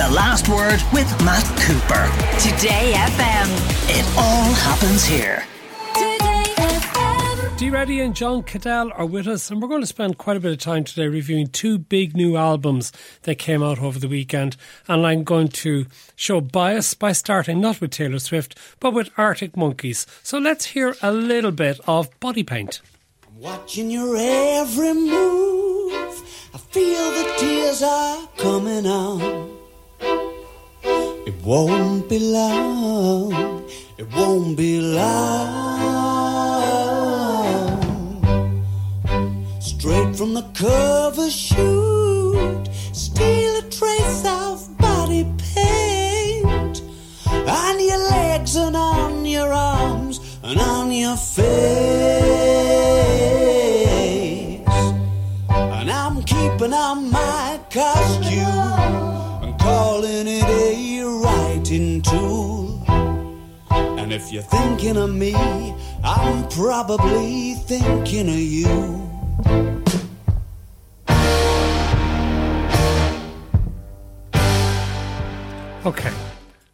The Last Word with Matt Cooper. Today FM. It all happens here. Today FM Dee Reddy and John Caddell are with us, and we're going to spend quite a bit of time today reviewing two big new albums that came out over the weekend. And I'm going to show bias by starting not with Taylor Swift, but with Arctic Monkeys. So let's hear a little bit of Body Paint. Watching your every move, I feel the tears are coming on. Won't be long, it won't be long. Straight from the cover shoot, steal a trace of body paint on your legs and on your arms and on your face. And I'm keeping on my costume And if you're thinking of me, I'm probably thinking of you. Okay,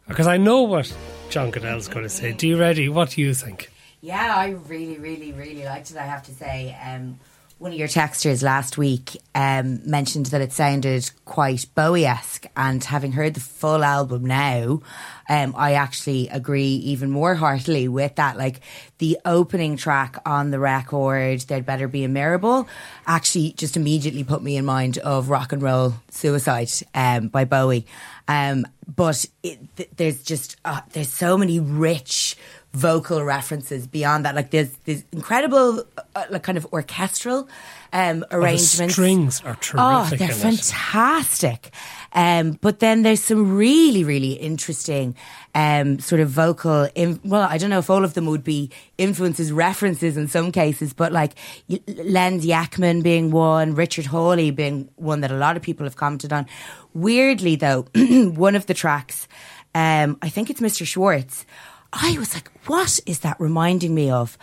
because I know what John Caddell's going to say. Do you ready? what do you think? Yeah, I really, really, really liked it. I have to say, um, one of your texters last week um, mentioned that it sounded quite Bowie-esque, and having heard the full album now, um, I actually agree even more heartily with that. Like the opening track on the record, "There'd Better Be a Mirrorball," actually just immediately put me in mind of "Rock and Roll Suicide" um, by Bowie. Um, but it, th- there's just uh, there's so many rich vocal references beyond that. Like there's there's incredible uh, like kind of orchestral um, Oh, the arrangements. strings are terrific. Oh, they're fantastic. Um, but then there's some really, really interesting um, sort of vocal. In, well, I don't know if all of them would be influences, references in some cases, but like y- Len Yakman being one, Richard Hawley being one that a lot of people have commented on. Weirdly, though, one of the tracks, um, I think it's Mr. Schwartz. I was like, what is that reminding me of?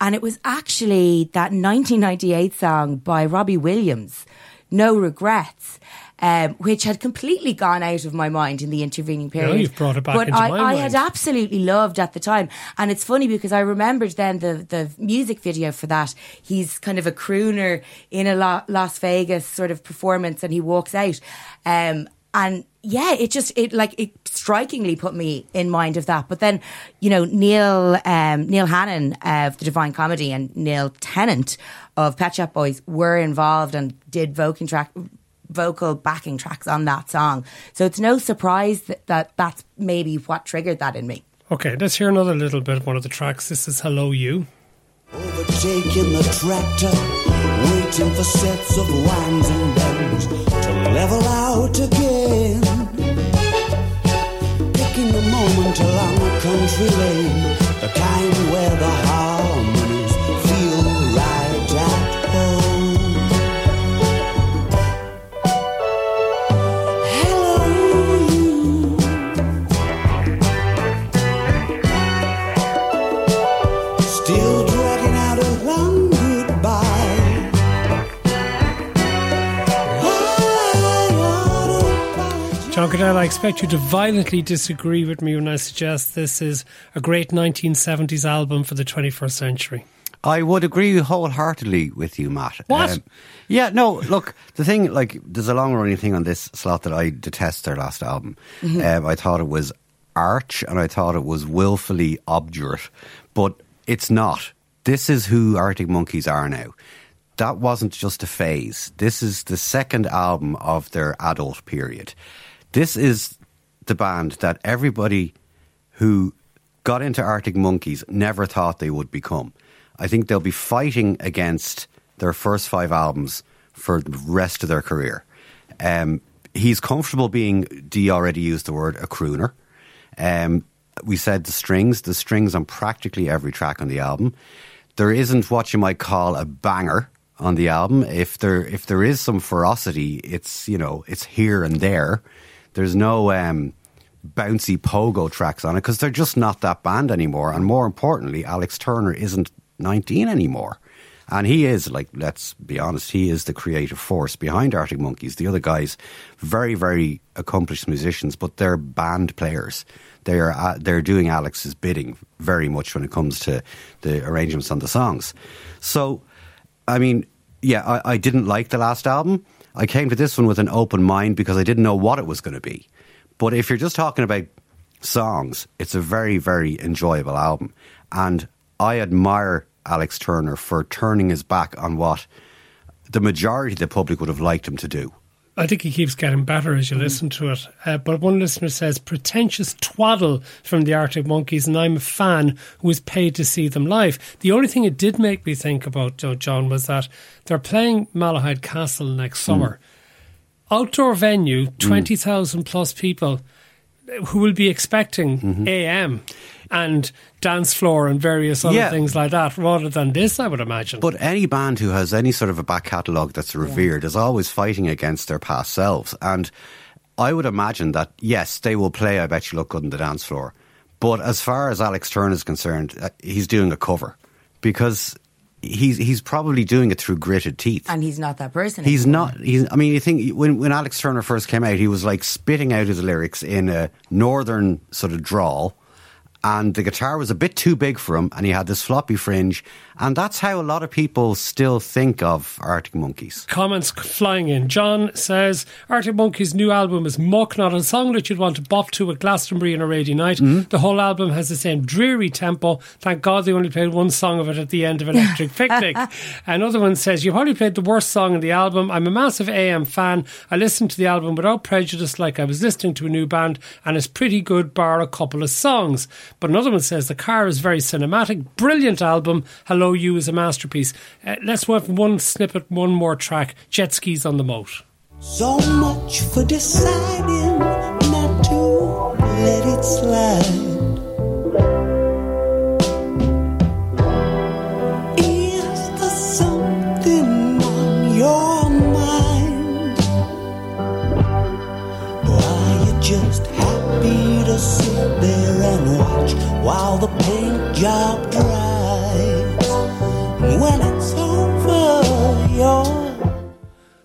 And it was actually that 1998 song by Robbie Williams, No Regrets, um, which had completely gone out of my mind in the intervening period. you've brought it back but into I, my I mind. had absolutely loved at the time. And it's funny because I remembered then the, the music video for that. He's kind of a crooner in a La- Las Vegas sort of performance and he walks out. Um, and yeah, it just, it like, it strikingly put me in mind of that. But then, you know, Neil, um, Neil Hannon of The Divine Comedy and Neil Tennant of Pet Shop Boys were involved and did vocal track, vocal backing tracks on that song. So it's no surprise that, that that's maybe what triggered that in me. Okay, let's hear another little bit of one of the tracks. This is Hello You. Overtaking the tractor, waiting for sets of winds and bends to level out again. Picking the moment along a country lane, the kind where the harmonies I expect you to violently disagree with me when I suggest this is a great 1970s album for the 21st century. I would agree wholeheartedly with you, Matt. Um, What? yeah, no, look, the thing, like, there's a long running thing on this slot that I detest their last album. Um, I thought it was arch and I thought it was willfully obdurate, but it's not. This is who Arctic Monkeys are now. That wasn't just a phase. This is the second album of their adult period. This is the band that everybody who got into Arctic Monkeys never thought they would become. I think they'll be fighting against their first five albums for the rest of their career. Um, he's comfortable being, Dee already used the word, a crooner. Um, we said the strings, the strings on practically every track on the album. There isn't what you might call a banger on the album. If there if there is some ferocity, it's you know it's here and there. There's no um, bouncy pogo tracks on it because they're just not that band anymore. And more importantly, Alex Turner isn't 19 anymore. And he is, like, let's be honest, he is the creative force behind Arctic Monkeys. The other guys, very, very accomplished musicians, but they're band players. They are uh, they're doing Alex's bidding very much when it comes to the arrangements on the songs. So, I mean, yeah, I, I didn't like the last album. I came to this one with an open mind because I didn't know what it was going to be. But if you're just talking about songs, it's a very, very enjoyable album. And I admire Alex Turner for turning his back on what the majority of the public would have liked him to do. I think he keeps getting better as you Mm. listen to it. Uh, but one listener says, pretentious twaddle from the Arctic Monkeys, and I'm a fan who was paid to see them live. The only thing it did make me think about, uh, John, was that they're playing Malahide Castle next summer. Outdoor venue, 20,000 plus people who will be expecting AM and dance floor and various other Yeah. things like that, rather than this, I would imagine. But any band who has any sort of a back catalogue that's revered is always fighting against their past selves. And I would imagine that, yes, they will play I Bet You Look Good on the dance floor. But as far as Alex Turner is concerned, uh, he's doing a cover because he's, he's probably doing it through gritted teeth. And he's not that person. He's anymore. not. He's. I mean, you think when when Alex Turner first came out, he was like spitting out his lyrics in a northern sort of drawl, and the guitar was a bit too big for him, and he had this floppy fringe, and that's how a lot of people still think of Arctic Monkeys. comments flying in. John says Arctic Monkeys' new album is muck, not a song that you'd want to bop to at Glastonbury on a rainy night. Mm-hmm. The whole album has the same dreary tempo. Thank God they only played one song of it at the end of Electric Picnic. Another one says you probably played the worst song in the album. I'm a massive AM fan. I listened to the album without prejudice, like I was listening to a new band, and it's pretty good, bar a couple of songs. But another one says the car is very cinematic, brilliant album. Hello, you is a masterpiece. Uh, let's have one snippet, one more track. Jet skis on the moat. So much for deciding not to let it slide. While the paint job dries? When it's over, you're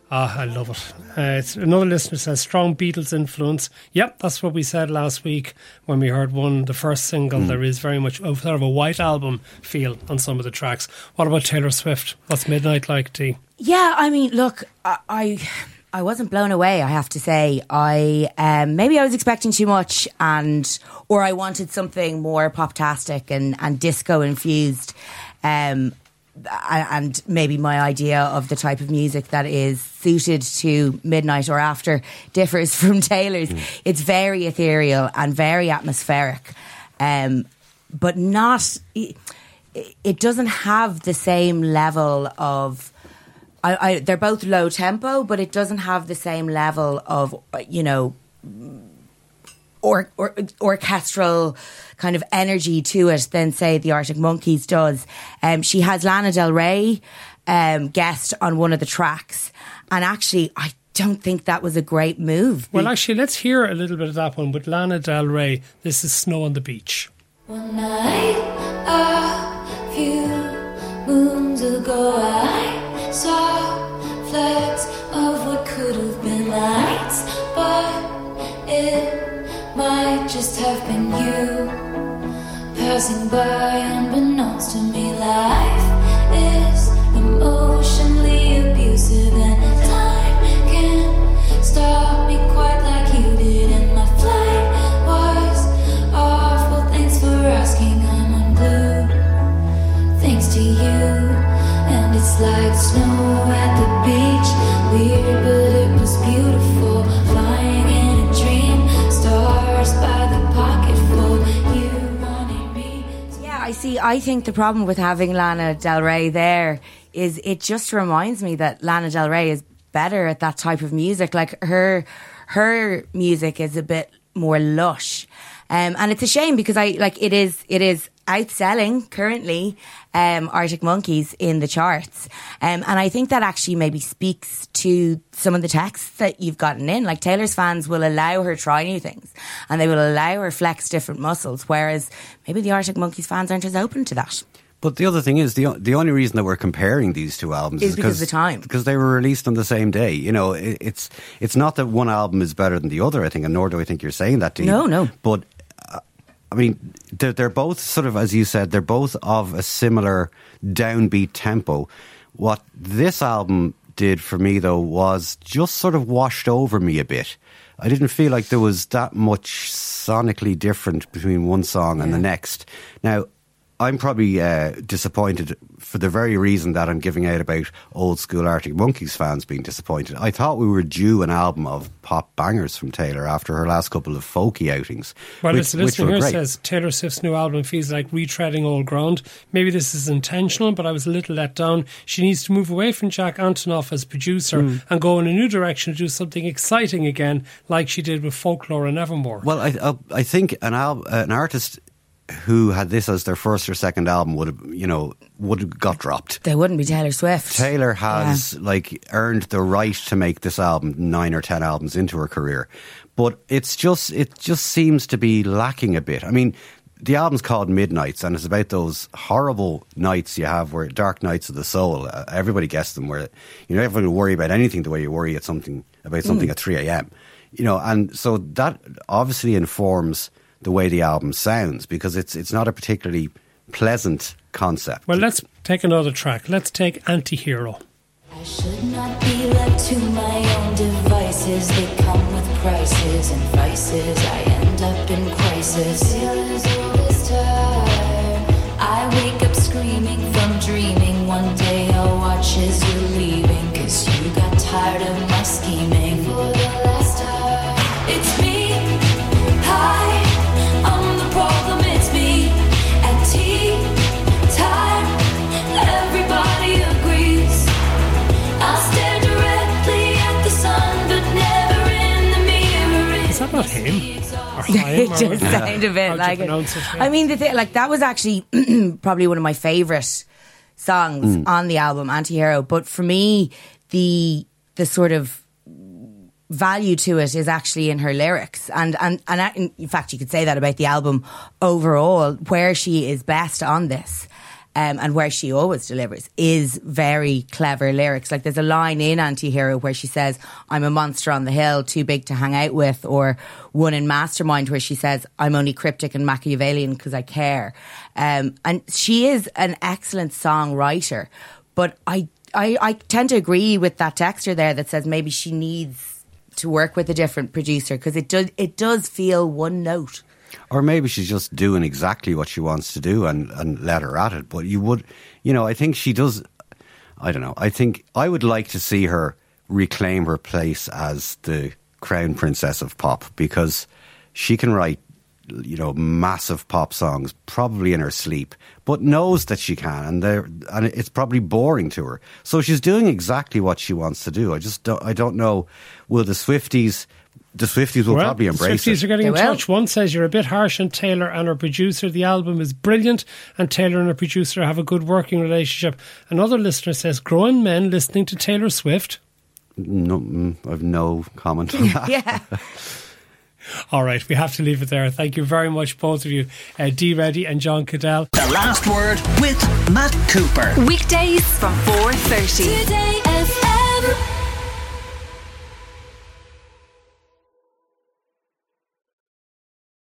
Ah, I love it. Uh, it's, another listener says strong Beatles influence. Yep, that's what we said last week when we heard one, the first single. There is very much oh, sort of a white album feel on some of the tracks. What about Taylor Swift? What's Midnight like, T? Yeah, I mean, look, I, I, I wasn't blown away. I have to say, I um, maybe I was expecting too much, and or I wanted something more pop-tastic and and disco infused. Um, and maybe my idea of the type of music that is suited to midnight or after differs from Taylor's. It's very ethereal and very atmospheric, um, but not. It doesn't have the same level of. I, I, they're both low tempo, but it doesn't have the same level of you know or, or orchestral kind of energy to it than say the Arctic Monkeys does. Um, she has Lana Del Rey um, guest on one of the tracks, and actually, I don't think that was a great move. Well, actually, let's hear a little bit of that one with Lana Del Rey. This is Snow on the Beach. One night, a few moons ago, by, I think the problem with having Lana Del Rey there is it just reminds me that Lana Del Rey is better at that type of music. Like her, her music is a bit more lush, um, and it's a shame because I like it is. It is outselling currently um, Arctic Monkeys in the charts, um, and I think that actually maybe speaks to some of the texts that you've gotten in. Like Taylor's fans will allow her try new things, and they will allow her flex different muscles, whereas maybe the Arctic Monkeys fans aren't as open to that. But the other thing is the the only reason that we're comparing these two albums Is is, because of the time. because they were released on the same day. You know, it, it's it's not that one album is better than the other. I think, and nor do I think you're saying that. Dean. No, no. But I mean, they're, they're both sort of, as you said, they're both of a similar downbeat tempo. What this album did for me, though, was just sort of washed over me a bit. I didn't feel like there was that much sonically different between one song and the next. Now, I'm probably uh, disappointed for the very reason that I'm giving out about old school Arctic Monkeys fans being disappointed. I thought we were due an album of pop bangers from Taylor after her last couple of folky outings. Well, which, the listener here great. says Taylor Swift's new album feels like retreading old ground. Maybe this is intentional, but I was a little let down. She needs to move away from Jack Antonoff as producer Hmm. and go in a new direction to do something exciting again, like she did with Folklore and Evermore. Well, I I, I think an al- uh, an artist who had this as their first or second album would have you know would have got dropped. They wouldn't be Taylor Swift. Taylor has like earned the right to make this album nine or ten albums into her career, but it's just it just seems to be lacking a bit. I mean. The album's called Midnights, and it's about those horrible nights you have, where dark nights of the soul. Uh, everybody gets them, where you never going to worry about anything the way you worry at something about something at three a.m. You know, and so that obviously informs the way the album sounds because it's it's not a particularly pleasant concept. Well, let's take another track. Let's take Antihero. I should not be left to my own devices. They come with prices and vices. I end up in crisis. Feel as old as time. I wake up screaming from dreaming. One day it him? or- just sounded a How bit to like it. it, yeah. I mean, the thing, like that was actually probably one of my favorite songs mm. on the album, Anti-Hero. But for me, the the sort of value to it is actually in her lyrics, and and and I- in fact, you could say that about the album overall. Where she is best on this. Um, and where she always delivers is very clever lyrics. Like there's a line in Anti-Hero where she says, I'm a monster on the hill, too big to hang out with, or one in Mastermind where she says, I'm only cryptic and Machiavellian because I care. Um, and she is an excellent songwriter, but I, I, I tend to agree with that texture there that says maybe she needs to work with a different producer because it does, it does feel one note. Or maybe she's just doing exactly what she wants to do and, and let her at it. But you would, you know, I think she does. I don't know. I think I would like to see her reclaim her place as the crown princess of pop because she can write, you know, massive pop songs probably in her sleep, but knows that she can, and they're, and it's probably boring to her. So she's doing exactly what she wants to do. I just don't, I don't know. Will the Swifties? The Swifties will well, probably the embrace Swifties it. are getting They in will. touch. One says you're a bit harsh on Taylor and her producer. The album is brilliant, and Taylor and her producer have a good working relationship. Another listener says grown men listening to Taylor Swift. No, mm, I've no comment on that. Yeah. All right, we have to leave it there. Thank you very much, both of you, uh, Dee Reddy and John Caddell. The last word with Matt Cooper. Weekdays from 4.30. Today